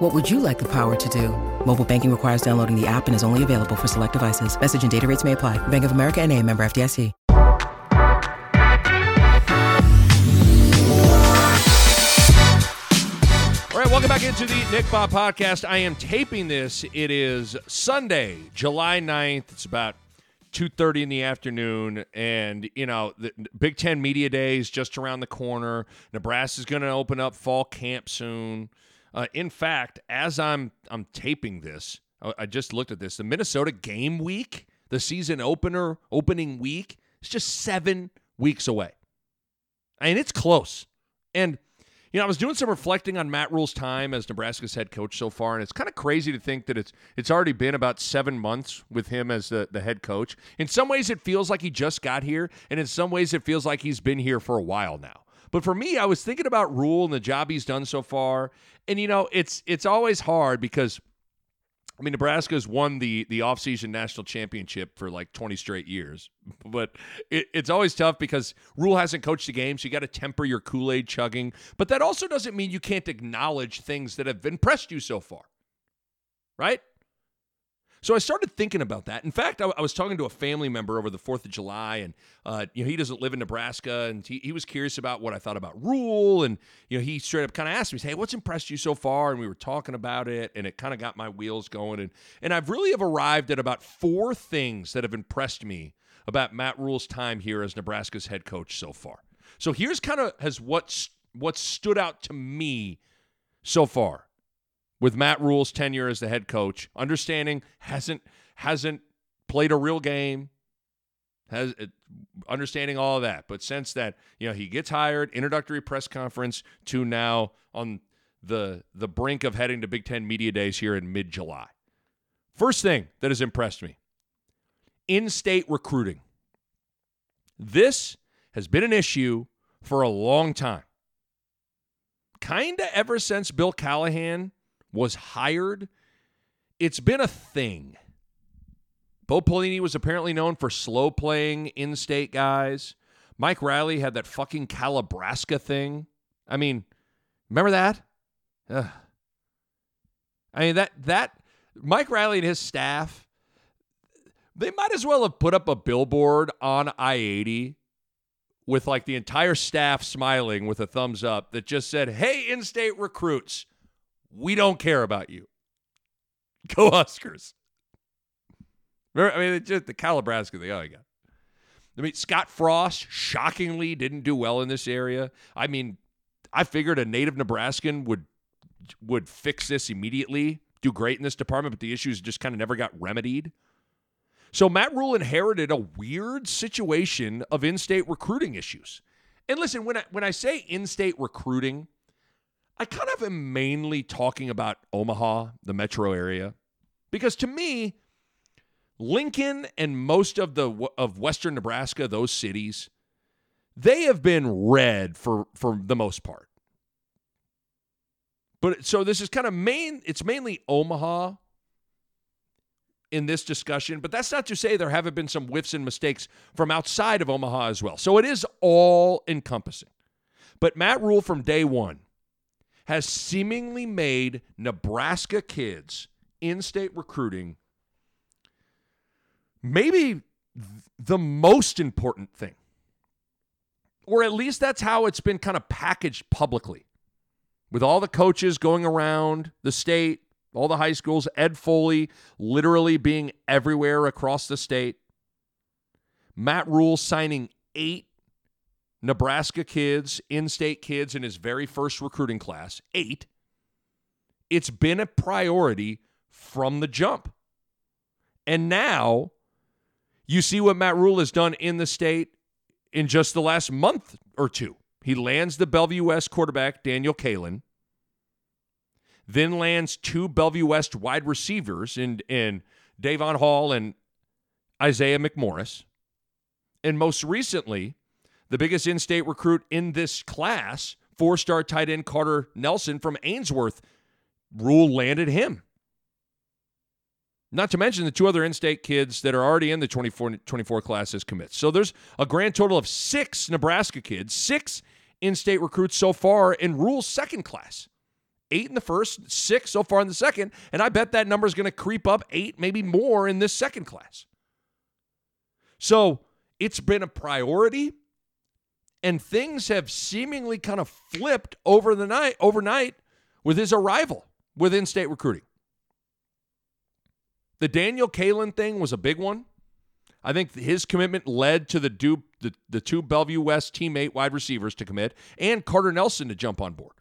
What would you like the power to do? Mobile banking requires downloading the app and is only available for select devices. Message and data rates may apply. Bank of America and a member FDIC. All right, welcome back into the Nick Bahe podcast. I am taping this. It is Sunday, July 9th. It's about 2.30 in the afternoon and you know the big ten media days just around the corner nebraska's going to open up fall camp soon uh, in fact as i'm i'm taping this I, I just looked at this the minnesota game week the season opener opening week is just seven weeks away and it's close and you know, I was doing some reflecting on Matt Rhule's time as Nebraska's head coach so far, and it's kind of crazy to think that it's it's already been about seven months with him as the, the head coach. In some ways, it feels like he just got here, and in some ways, it feels like he's been here for a while now. But for me, I was thinking about Rhule and the job he's done so far, and you know, it's it's always hard because I mean, Nebraska's won the the offseason national championship for like 20 straight years, but it, it's always tough because Rhule hasn't coached a game, so you got to temper your Kool Aid chugging. But that also doesn't mean you can't acknowledge things that have impressed you so far, right? So I started thinking about that. In fact, I, I was talking to a family member over the Fourth of July, and uh, you know he doesn't live in Nebraska, and he, he was curious about what I thought about Rhule, and you know he straight up kind of asked me, "Hey, what's impressed you so far?" And we were talking about it, and it kind of got my wheels going, and and I've really have arrived at about four things that have impressed me about Matt Rhule's time here as Nebraska's head coach so far. So here's kind of has what's what stood out to me so far with Matt Rhule's tenure as the head coach, understanding hasn't hasn't played a real game, has understanding all of that. But since that, you know, he gets hired, introductory press conference to now on the the brink of heading to Big Ten media days here in mid July. First thing that has impressed me: in-state recruiting. This has been an issue for a long time. Kinda ever since Bill Callahan was hired, it's been a thing. Bo Pelini was apparently known for slow playing in state guys. Mike Riley had that fucking Calibraska thing. I mean, remember that? Ugh. I mean that that Mike Riley and his staff, they might as well have put up a billboard on I-80 with like the entire staff smiling with a thumbs up that just said, "Hey, in-state recruits, we don't care about you. Go Huskers. I mean, just the Calibraska thing. Oh, my God. I mean, Scott Frost shockingly didn't do well in this area. I mean, I figured a native Nebraskan would would fix this immediately, do great in this department, but the issues just kind of never got remedied. So Matt Rhule inherited a weird situation of in-state recruiting issues. And listen, when I when I say in-state recruiting, I kind of am mainly talking about Omaha, the metro area, because to me, Lincoln and most of the of western Nebraska, those cities, they have been red for for the most part. But so this is kind of main it's mainly Omaha in this discussion, but that's not to say there haven't been some whiffs and mistakes from outside of Omaha as well. So it is all encompassing. But Matt Rhule from day 1 has seemingly made Nebraska kids in state recruiting maybe the most important thing. Or at least that's how it's been kind of packaged publicly. With all the coaches going around the state, all the high schools, Ed Foley literally being everywhere across the state, Matt Rhule signing eight Nebraska kids, in state kids in his very first recruiting class, eight, it's been a priority from the jump. And now you see what Matt Rhule has done in the state in just the last month or two. He lands the Bellevue West quarterback, Daniel Kaelin, then lands two Bellevue West wide receivers in, in Davon Hall and Isaiah McMorris And most recently, the biggest in state recruit in this class, four star tight end Carter Nelson from Ainsworth, Rhule landed him. Not to mention the two other in state kids that are already in the 24, 24 class as commits. So there's a grand total of six Nebraska kids, six in state recruits so far in Rhule's second class. Eight in the first, six so far in the second. And I bet that number is going to creep up eight, maybe more in this second class. So it's been a priority. And things have seemingly kind of flipped over the night overnight with his arrival with in-state recruiting. The Daniel Kaelin thing was a big one. I think his commitment led to the, du- the, the two Bellevue West teammate wide receivers to commit and Carter Nelson to jump on board.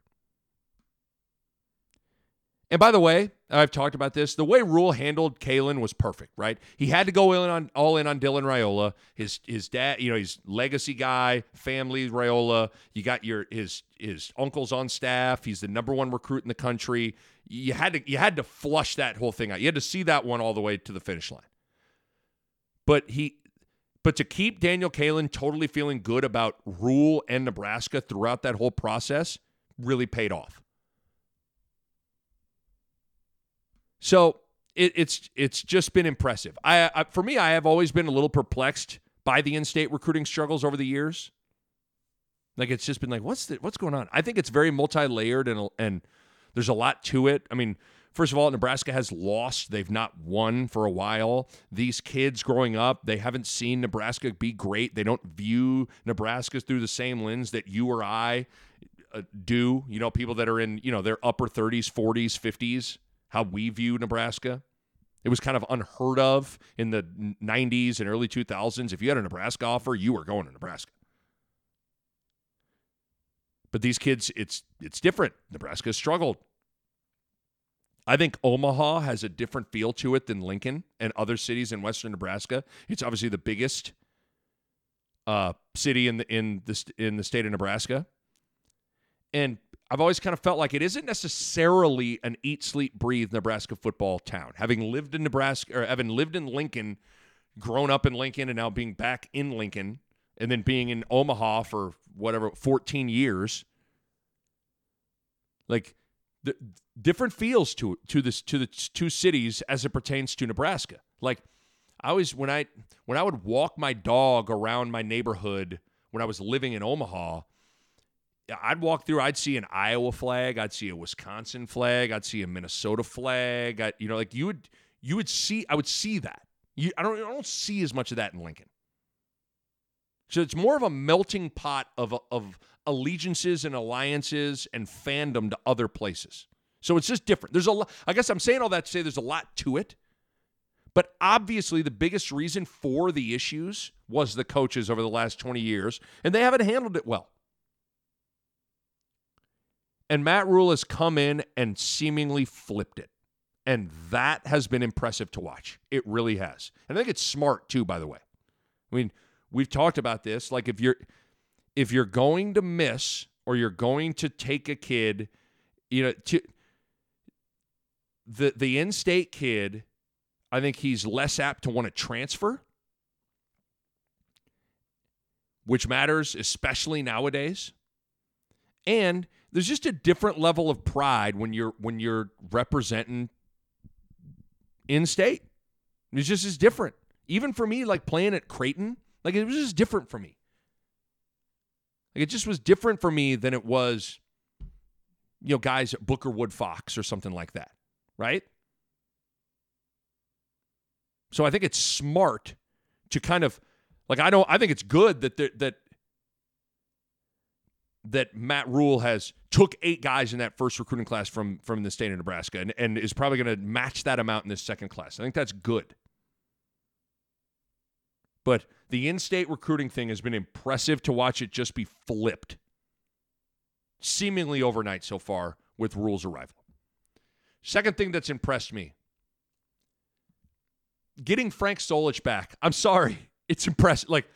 And by the way, I've talked about this. The way Rhule handled Kaelin was perfect, right? He had to go in on all in on Dylan Raiola. His his dad, you know, his legacy guy, family Raiola. You got your his his uncles on staff. He's the number one recruit in the country. You had to you had to flush that whole thing out. You had to see that one all the way to the finish line. But he but to keep Daniel Kaelin totally feeling good about Rhule and Nebraska throughout that whole process really paid off. So it, it's it's just been impressive. I, I, for me, I have always been a little perplexed by the in-state recruiting struggles over the years. Like it's just been like, what's the, what's going on? I think it's very multi-layered and and there's a lot to it. I mean, first of all, Nebraska has lost; they've not won for a while. These kids growing up, they haven't seen Nebraska be great. They don't view Nebraska through the same lens that you or I uh, do. You know, people that are in you know their upper 30s, 40s, 50s how we view Nebraska. It was kind of unheard of in the 90s and early 2000s. If you had a Nebraska offer, you were going to Nebraska. But these kids, it's it's different. Nebraska struggled. I think Omaha has a different feel to it than Lincoln and other cities in western Nebraska. It's obviously the biggest uh, city in the in the in the state of Nebraska, and I've always kind of felt like it isn't necessarily an eat, sleep, breathe Nebraska football town. Having lived in Nebraska or having lived in Lincoln, grown up in Lincoln, and now being back in Lincoln, and then being in Omaha for whatever 14 years, like the different feels to to this to the two cities as it pertains to Nebraska. Like I always when I when I would walk my dog around my neighborhood when I was living in Omaha I'd walk through, I'd see an Iowa flag, I'd see a Wisconsin flag, I'd see a Minnesota flag. I, you know, like you would you would see I would see that. You, I don't I don't see as much of that in Lincoln. So it's more of a melting pot of of allegiances and alliances and fandom to other places. So it's just different. There's a lot, I guess I'm saying all that to say there's a lot to it. But obviously, the biggest reason for the issues was the coaches over the last 20 years, and they haven't handled it well. And Matt Rhule has come in and seemingly flipped it. And that has been impressive to watch. It really has. And I think it's smart too, by the way. I mean, we've talked about this. Like if you're if you're going to miss or you're going to take a kid, you know, to the the in-state kid, I think he's less apt to want to transfer, which matters especially nowadays. And there's just a different level of pride when you're when you're representing in state. It's just as different. Even for me, like playing at Creighton, like it was just different for me. Like it just was different for me than it was, you know, guys at Booker Wood Fox or something like that, right? So I think it's smart to kind of like I don't I think it's good that that that Matt Rhule has took eight guys in that first recruiting class from from the state of Nebraska and, and is probably going to match that amount in this second class. I think that's good. But the in-state recruiting thing has been impressive to watch it just be flipped seemingly overnight so far with Rhule's arrival. Second thing that's impressed me getting Frank Solich back. I'm sorry. It's impressive. Like,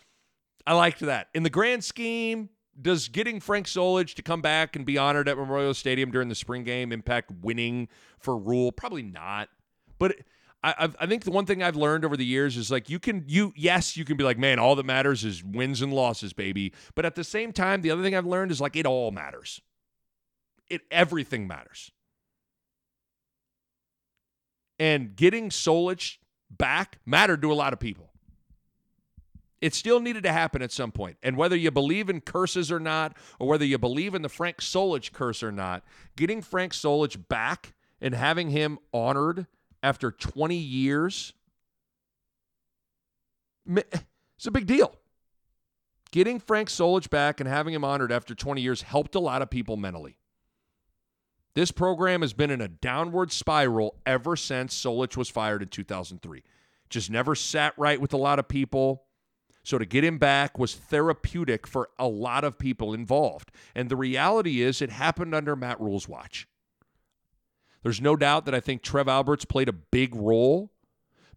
I liked that. In the grand scheme, does getting Frank Solich to come back and be honored at Memorial Stadium during the spring game impact winning for Rhule? Probably not. But I, I think the one thing I've learned over the years is like you can you yes you can be like man all that matters is wins and losses baby but at the same time the other thing I've learned is like it all matters it everything matters and getting Solich back mattered to a lot of people it still needed to happen at some point and whether you believe in curses or not or whether you believe in the Frank Solich curse or not getting Frank Solich back and having him honored after 20 years, it's a big deal. Getting Frank Solich back and having him honored after 20 years helped a lot of people mentally. This program has been in a downward spiral ever since Solich was fired in 2003. Just never sat right with a lot of people. So to get him back was therapeutic for a lot of people involved. And the reality is, it happened under Matt Rhule's watch. There's no doubt that I think Trev Alberts played a big role,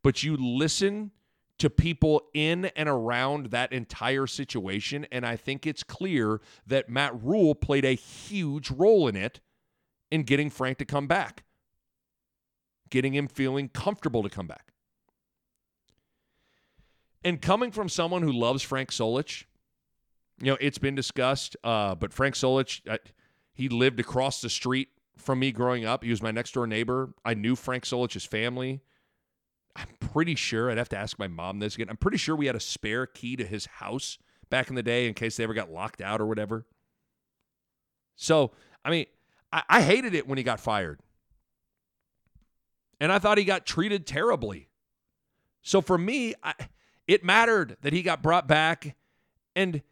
but you listen to people in and around that entire situation, and I think it's clear that Matt Rhule played a huge role in it in getting Frank to come back, getting him feeling comfortable to come back. And coming from someone who loves Frank Solich, you know, it's been discussed, uh, but Frank Solich, uh, he lived across the street from me growing up. He was my next door neighbor. I knew Frank Solich's family. I'm pretty sure, I'd have to ask my mom this again. I'm pretty sure we had a spare key to his house back in the day in case they ever got locked out or whatever. So, I mean, I, I hated it when he got fired. And I thought he got treated terribly. So for me, I, it mattered that he got brought back and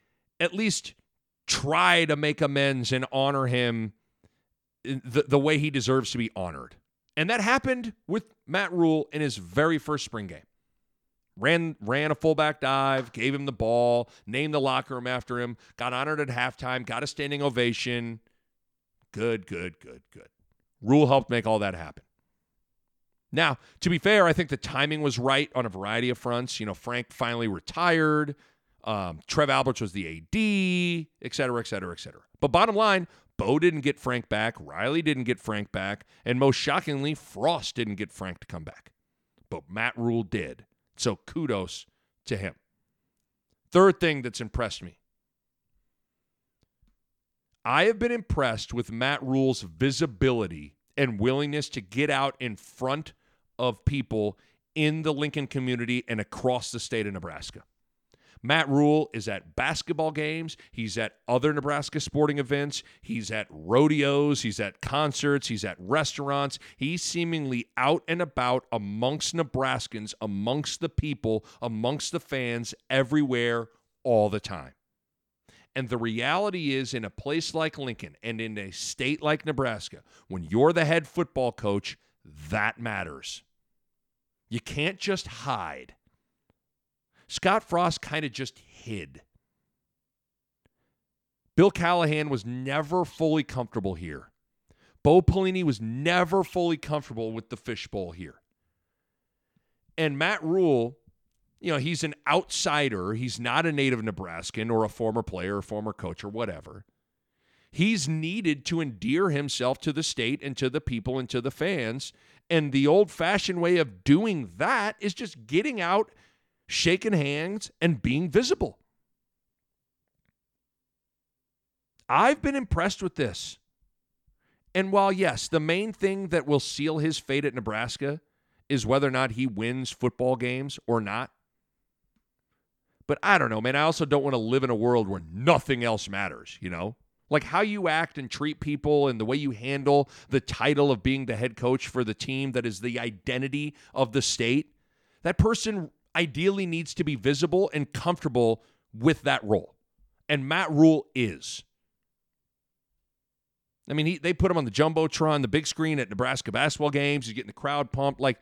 at least try to make amends and honor him the, the way he deserves to be honored. And that happened with Matt Rhule in his very first spring game. Ran ran a fullback dive, gave him the ball, named the locker room after him, got honored at halftime, got a standing ovation. Good, good, good, good. Rhule helped make all that happen. Now, to be fair, I think the timing was right on a variety of fronts. You know, Frank finally retired. Um, Trev Alberts was the AD, et cetera, et cetera, et cetera. But bottom line, Bo didn't get Frank back. Riley didn't get Frank back. And most shockingly, Frost didn't get Frank to come back. But Matt Rhule did. So kudos to him. Third thing that's impressed me I have been impressed with Matt Rhule's visibility and willingness to get out in front of people in the Lincoln community and across the state of Nebraska. Matt Rhule is at basketball games. He's at other Nebraska sporting events. He's at rodeos. He's at concerts. He's at restaurants. He's seemingly out and about amongst Nebraskans, amongst the people, amongst the fans, everywhere, all the time. And the reality is, in a place like Lincoln and in a state like Nebraska, when you're the head football coach, that matters. You can't just hide. Scott Frost kind of just hid. Bill Callahan was never fully comfortable here. Bo Pelini was never fully comfortable with the fishbowl here. And Matt Rhule, you know, he's an outsider. He's not a native Nebraskan or a former player or former coach or whatever. He's needed to endear himself to the state and to the people and to the fans. And the old fashioned way of doing that is just getting out shaking hands, and being visible. I've been impressed with this. And while, yes, the main thing that will seal his fate at Nebraska is whether or not he wins football games or not. But I don't know, man. I also don't want to live in a world where nothing else matters, you know? Like how you act and treat people and the way you handle the title of being the head coach for the team that is the identity of the state. That person ideally needs to be visible and comfortable with that role. And Matt Rhule is. I mean, he, they put him on the Jumbotron, the big screen at Nebraska basketball games. He's getting the crowd pumped. Like,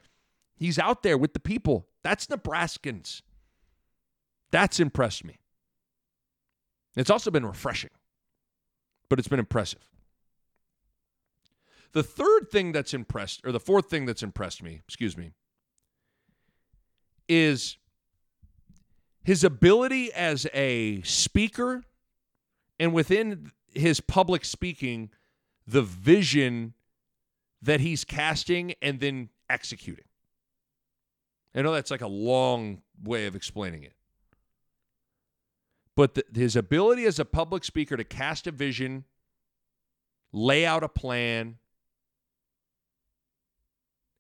he's out there with the people. That's Nebraskans. That's impressed me. It's also been refreshing, but it's been impressive. The third thing that's impressed, or the fourth thing that's impressed me, excuse me, is his ability as a speaker and within his public speaking, the vision that he's casting and then executing. I know that's like a long way of explaining it. But the, his ability as a public speaker to cast a vision, lay out a plan,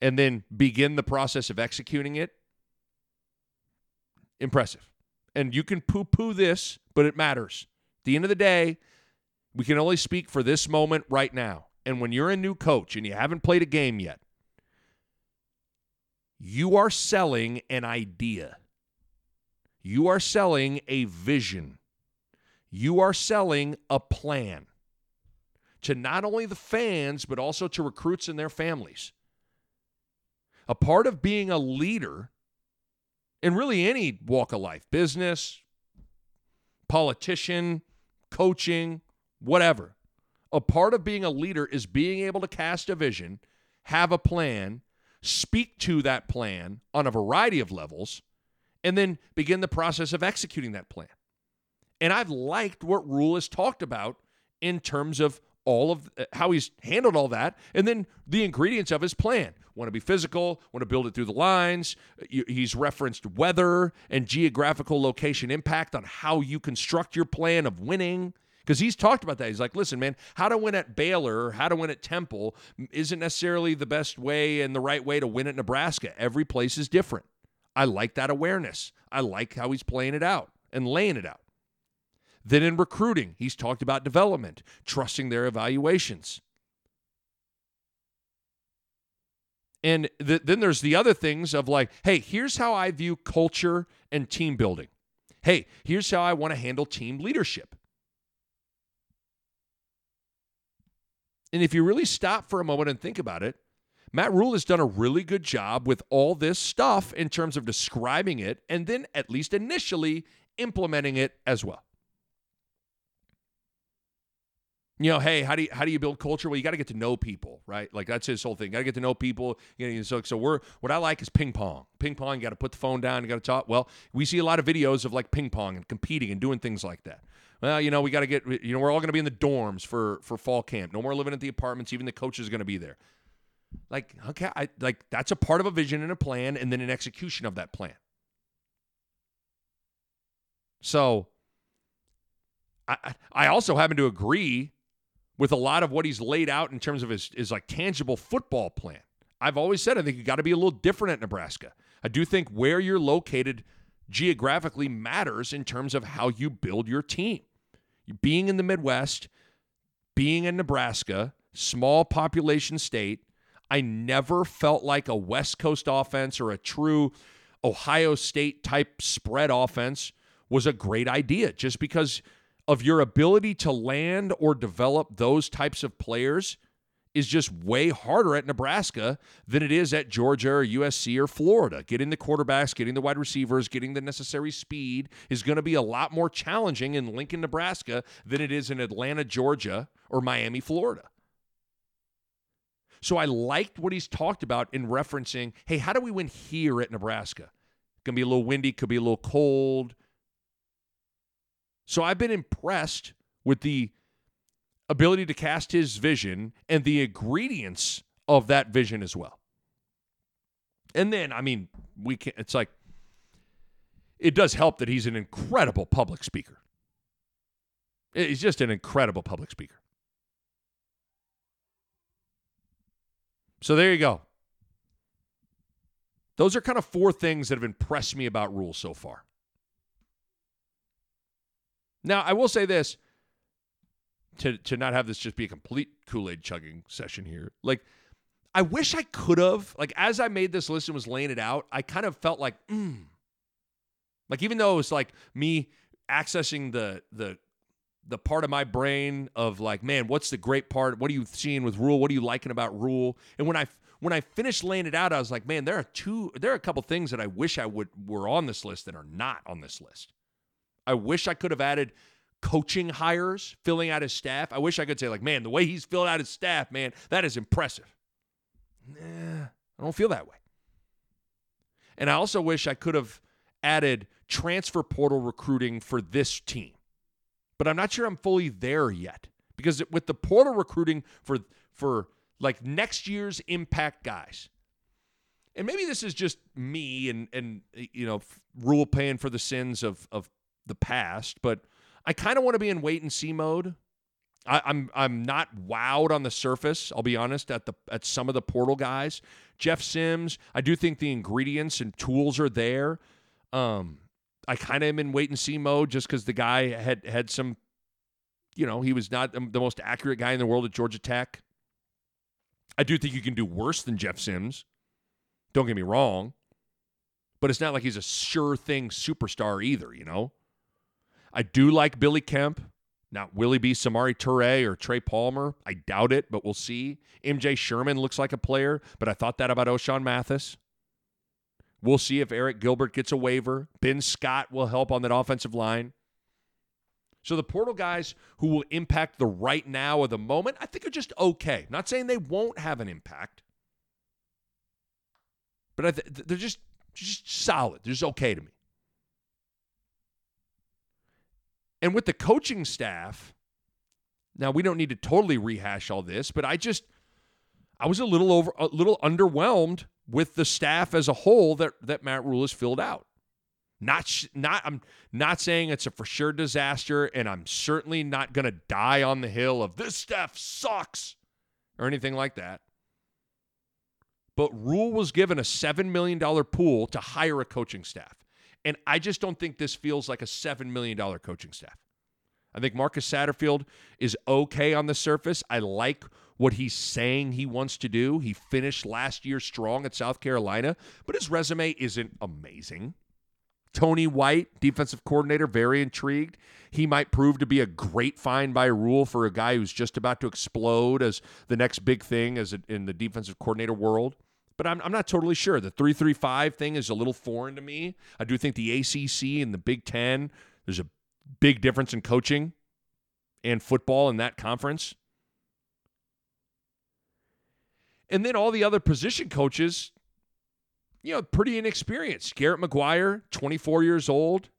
and then begin the process of executing it, impressive. And you can poo poo this, but it matters. At the end of the day, we can only speak for this moment right now. And when you're a new coach and you haven't played a game yet, you are selling an idea. You are selling a vision. You are selling a plan to not only the fans, but also to recruits and their families. A part of being a leader in really any walk of life business, politician, coaching, whatever. A part of being a leader is being able to cast a vision, have a plan, speak to that plan on a variety of levels, and then begin the process of executing that plan. And I've liked what Rhule has talked about in terms of all of uh, how he's handled all that and then the ingredients of his plan want to be physical want to build it through the lines he's referenced weather and geographical location impact on how you construct your plan of winning because he's talked about that. He's like, listen, man, how to win at Baylor, how to win at Temple isn't necessarily the best way and the right way to win at Nebraska. Every place is different. I like that awareness. I like how he's playing it out and laying it out. Then in recruiting, he's talked about development, trusting their evaluations. And th- then there's the other things of like, hey, here's how I view culture and team building. Hey, here's how I want to handle team leadership. And if you really stop for a moment and think about it, Matt Rhule has done a really good job with all this stuff in terms of describing it and then, at least initially, implementing it as well. You know, hey, how do you how do you build culture? Well, you got to get to know people, right? Like that's his whole thing. Got to get to know people. You know, so so we're what I like is ping pong. Ping pong. You got to put the phone down. You got to talk. Well, we see a lot of videos of like ping pong and competing and doing things like that well, you know, we got to get, you know, we're all going to be in the dorms for for fall camp. No more living at the apartments. Even the coach is going to be there. Like, okay, I, like that's a part of a vision and a plan, and then an execution of that plan. So, I I also happen to agree with a lot of what he's laid out in terms of his his like tangible football plan. I've always said I think you got to be a little different at Nebraska. I do think where you're located geographically matters in terms of how you build your team being in the Midwest, being in Nebraska, small population state, I never felt like a West Coast offense or a true Ohio State type spread offense was a great idea just because of your ability to land or develop those types of players is just way harder at Nebraska than it is at Georgia or USC or Florida. Getting the quarterbacks, getting the wide receivers, getting the necessary speed is going to be a lot more challenging in Lincoln, Nebraska than it is in Atlanta, Georgia or Miami, Florida. So I liked what he's talked about in referencing, hey, how do we win here at Nebraska? To be a little windy, could be a little cold. So I've been impressed with the ability to cast his vision and the ingredients of that vision as well. And then, I mean, we can it's like it does help that he's an incredible public speaker. He's just an incredible public speaker. So there you go. Those are kind of four things that have impressed me about Rhule's so far. Now, I will say this to to not have this just be a complete Kool-Aid chugging session here. Like I wish I could have like as I made this list and was laying it out, I kind of felt like mm. like even though it was like me accessing the the the part of my brain of like, man, what's the great part? What are you seeing with Rhule? What are you liking about Rhule? And when I when I finished laying it out, I was like, man, there are two there are a couple things that I wish I would were on this list that are not on this list. I wish I could have added coaching hires, filling out his staff. I wish I could say, like, man, the way he's filled out his staff, man, that is impressive. Nah, I don't feel that way. And I also wish I could have added transfer portal recruiting for this team. But I'm not sure I'm fully there yet because with the portal recruiting for for like next year's impact guys, and maybe this is just me and and you know Rhule paying for the sins of of the past, but I kind of want to be in wait and see mode. I, I'm I'm not wowed on the surface. I'll be honest at the at some of the portal guys. Jeff Sims, I do think the ingredients and tools are there. Um, I kind of am in wait and see mode just because the guy had had some, you know, he was not the most accurate guy in the world at Georgia Tech. I do think you can do worse than Jeff Sims. Don't get me wrong. But it's not like he's a sure thing superstar either, you know? I do like Billy Kemp. Not will he be Samori Toure or Trey Palmer? I doubt it, but we'll see. MJ Sherman looks like a player, but I thought that about Ochaun Mathis. We'll see if Arik Gilbert gets a waiver. Ben Scott will help on that offensive line. So the portal guys who will impact the right now or the moment, I think are just okay. Not saying they won't have an impact, but th- they're just just solid. They're just okay to me. And with the coaching staff, now we don't need to totally rehash all this, but I just I was a little over a little underwhelmed with the staff as a whole that that Matt Rhule has filled out. Not sh- not I'm not saying it's a for sure disaster and I'm certainly not going to die on the hill of this staff sucks or anything like that. But Rhule was given a 7 million dollar pool to hire a coaching staff. And I just don't think this feels like a $7 million coaching staff. I think Marcus Satterfield is okay on the surface. I like what he's saying he wants to do. He finished last year strong at South Carolina, but his resume isn't amazing. Tony White, defensive coordinator, very intrigued. He might prove to be a great find by Rhule for a guy who's just about to explode as the next big thing as in the defensive coordinator world but I'm, I'm not totally sure. The 335 thing is a little foreign to me. I do think the ACC and the Big Ten, there's a big difference in coaching and football in that conference. And then all the other position coaches, you know, pretty inexperienced. Garrett McGuire, 24 years old.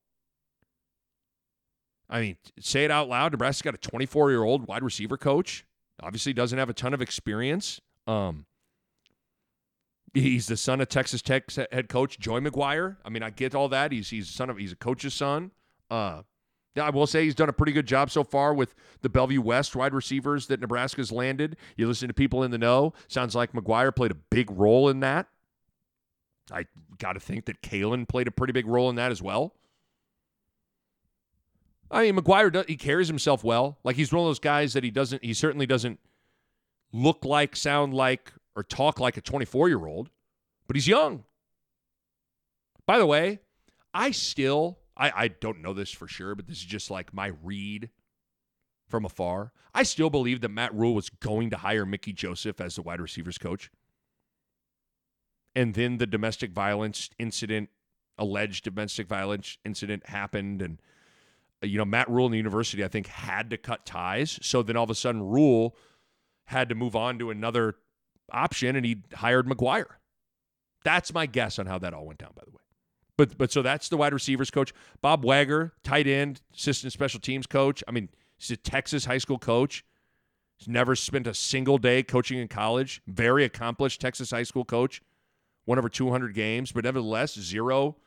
I mean, say it out loud. Nebraska got a 24 year old wide receiver coach. Obviously, doesn't have a ton of experience. Um, He's the son of Texas Tech head coach Joey McGuire. I mean, I get all that. He's he's son of he's a coach's son. Uh, I will say he's done a pretty good job so far with the Bellevue West wide receivers that Nebraska's landed. You listen to people in the know. Sounds like McGuire played a big role in that. I got to think that Kaelin played a pretty big role in that as well. I mean, McGuire does, he carries himself well. Like he's one of those guys that he doesn't. He certainly doesn't look like, sound like, or talk like a 24 year old, but he's young. By the way, I still, I, I don't know this for sure, but this is just like my read from afar. I still believe that Matt Rhule was going to hire Mickey Joseph as the wide receivers coach. And then the domestic violence incident, alleged domestic violence incident happened. And, uh, you know, Matt Rhule and the university, I think, had to cut ties. So then all of a sudden, Rhule had to move on to another option and he hired McGuire. That's my guess on how that all went down, by the way. But but so that's the wide receivers coach. Bob Wager, tight end, assistant special teams coach. I mean, he's a Texas high school coach. He's never spent a single day coaching in college. Very accomplished Texas high school coach. Won over 200 games, but nevertheless, zero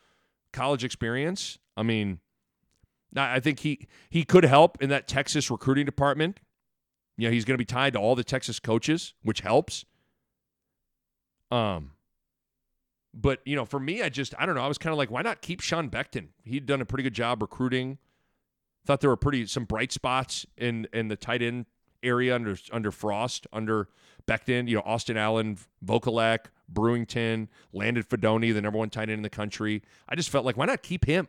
college experience. I mean, I think he he could help in that Texas recruiting department. You know, he's going to be tied to all the Texas coaches, which helps. Um, but you know, for me, I just I don't know. I was kind of like, why not keep Sean Beckton? He'd done a pretty good job recruiting. Thought there were pretty some bright spots in in the tight end area under under Frost, under Beckton. You know, Austin Allen, Vokolek, Brewington, landed Fidone, the number one tight end in the country. I just felt like, why not keep him?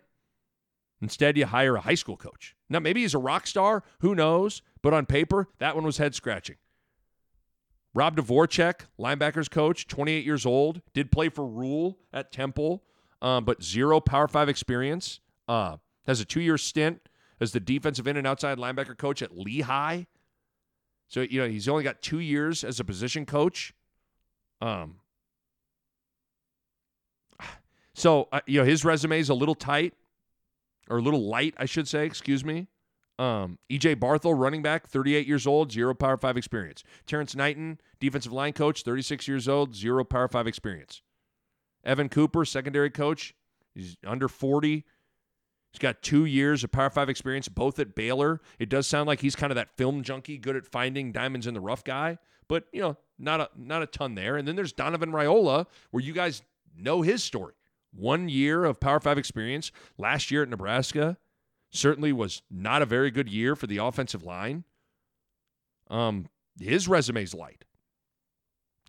Instead, you hire a high school coach. Now, maybe he's a rock star. Who knows? But on paper, that one was head scratching. Rob Dvorak, linebackers coach, 28 years old, did play for Rhule at Temple, um, but zero Power Five experience. Uh, has a two year stint as the defensive in and outside linebacker coach at Lehigh. So you know he's only got two years as a position coach. Um. So uh, you know his resume is a little tight, or a little light, I should say. Excuse me. Um, EJ Barthel, running back, 38 years old, zero Power Five experience. Terrence Knighton, defensive line coach, 36 years old, zero Power Five experience. Evan Cooper, secondary coach. He's under 40. He's got two years of Power Five experience, both at Baylor. It does sound like he's kind of that film junkie, good at finding diamonds in the rough guy, but you know, not a not a ton there. And then there's Donovan Raiola, where you guys know his story. One year of Power Five experience. Last year at Nebraska, certainly was not a very good year for the offensive line. Um, his resume's light.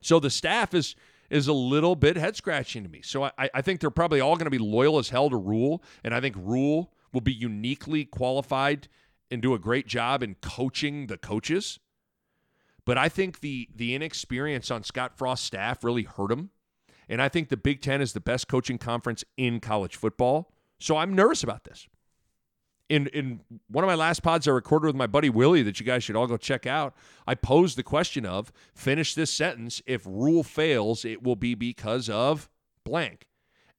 So the staff is is a little bit head scratching to me. So I, I think they're probably all going to be loyal as hell to Rhule, and I think Rhule will be uniquely qualified and do a great job in coaching the coaches. But I think the the inexperience on Scott Frost's staff really hurt him. And I think the Big Ten is the best coaching conference in college football. So I'm nervous about this in in one of my last pods I recorded with my buddy Willie that you guys should all go check out, I posed the question of finish this sentence. If Rhule fails, it will be because of blank.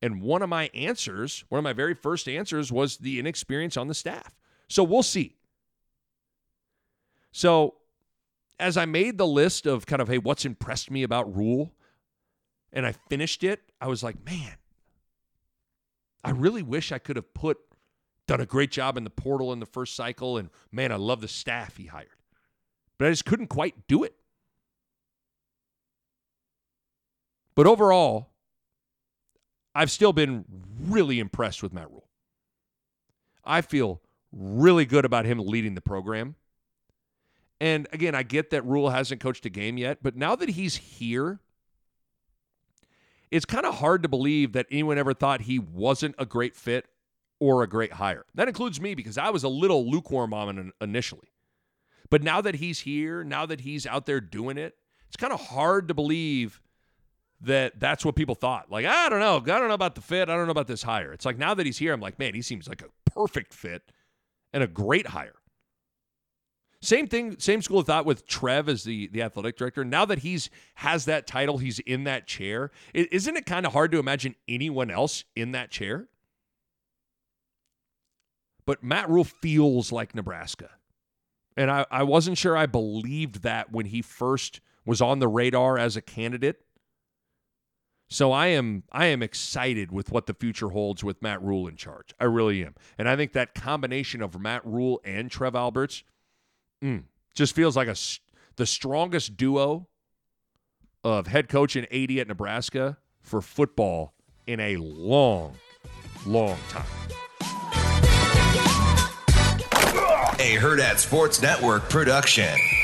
And one of my answers, one of my very first answers was the inexperience on the staff. So we'll see. So as I made the list of kind of, hey, what's impressed me about Rhule, and I finished it, I was like, man, I really wish I could have put done a great job in the portal in the first cycle. And man, I love the staff he hired. But I just couldn't quite do it. But overall, I've still been really impressed with Matt Rhule. I feel really good about him leading the program. And again, I get that Rhule hasn't coached a game yet, but now that he's here, it's kind of hard to believe that anyone ever thought he wasn't a great fit or a great hire. That includes me because I was a little lukewarm on it initially. But now that he's here, now that he's out there doing it, it's kind of hard to believe that that's what people thought. Like, I don't know. I don't know about the fit. I don't know about this hire. It's like now that he's here, I'm like, man, he seems like a perfect fit and a great hire. Same thing, same school of thought with Trev as the, the athletic director. Now that he's has that title, he's in that chair. Isn't it kind of hard to imagine anyone else in that chair? But Matt Rhule feels like Nebraska. And I, I wasn't sure I believed that when he first was on the radar as a candidate. So I am I am excited with what the future holds with Matt Rhule in charge. I really am. And I think that combination of Matt Rhule and Trev Alberts mm, just feels like a the strongest duo of head coach and AD at Nebraska for football in a long, long time. A Hurrdat Sports Network production.